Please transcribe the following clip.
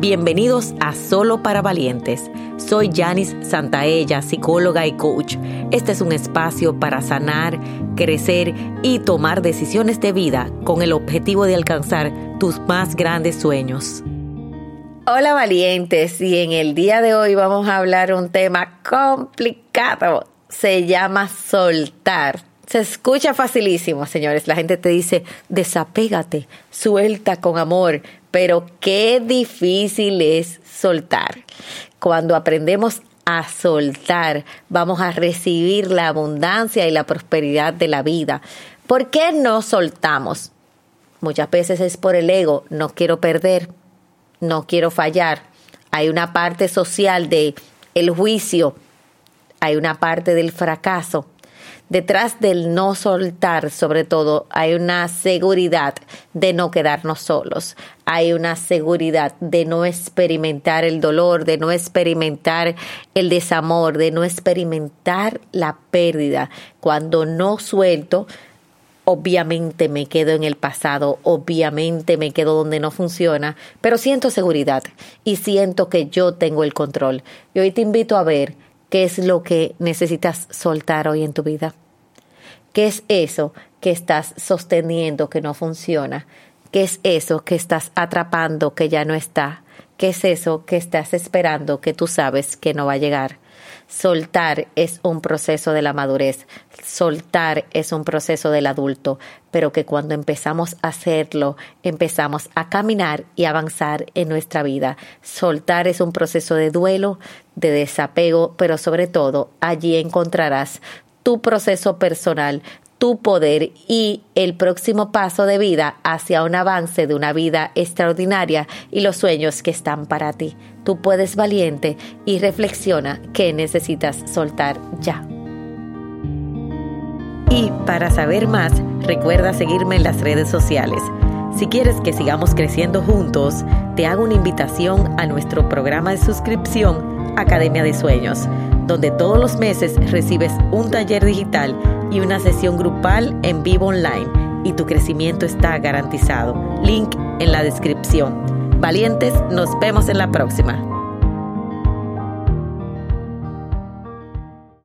Bienvenidos a Solo para Valientes. Soy Janice Santaella, psicóloga y coach. Este es un espacio para sanar, crecer y tomar decisiones de vida con el objetivo de alcanzar tus más grandes sueños. Hola valientes y en el día de hoy vamos a hablar un tema complicado. Se llama soltar. Se escucha facilísimo, señores. La gente te dice, desapégate, suelta con amor, pero qué difícil es soltar. Cuando aprendemos a soltar, vamos a recibir la abundancia y la prosperidad de la vida. ¿Por qué no soltamos? Muchas veces es por el ego, no quiero perder, no quiero fallar. Hay una parte social de el juicio, hay una parte del fracaso, detrás del no soltar, sobre todo, hay una seguridad de no quedarnos solos, hay una seguridad de no experimentar el dolor, de no experimentar el desamor, de no experimentar la pérdida. Cuando no suelto, obviamente me quedo en el pasado, obviamente me quedo donde no funciona, pero siento seguridad y siento que yo tengo el control. Y hoy te invito a ver ¿Qué es lo que necesitas soltar hoy en tu vida? ¿Qué es eso que estás sosteniendo que no funciona? ¿Qué es eso que estás atrapando que ya no está? ¿Qué es eso que estás esperando que tú sabes que no va a llegar? Soltar es un proceso de la madurez, soltar es un proceso del adulto, pero que cuando empezamos a hacerlo, empezamos a caminar y avanzar en nuestra vida. Soltar es un proceso de duelo, de desapego, pero sobre todo allí encontrarás tu proceso personal, tu poder y el próximo paso de vida hacia un avance de una vida extraordinaria y los sueños que están para ti. Tú puedes valiente y reflexiona qué necesitas soltar ya. Y para saber más, recuerda seguirme en las redes sociales. Si quieres que sigamos creciendo juntos, te hago una invitación a nuestro programa de suscripción Academia de Sueños, donde todos los meses recibes un taller digital y una sesión grupal en vivo online y tu crecimiento está garantizado. Link en la descripción. Valientes, nos vemos en la próxima.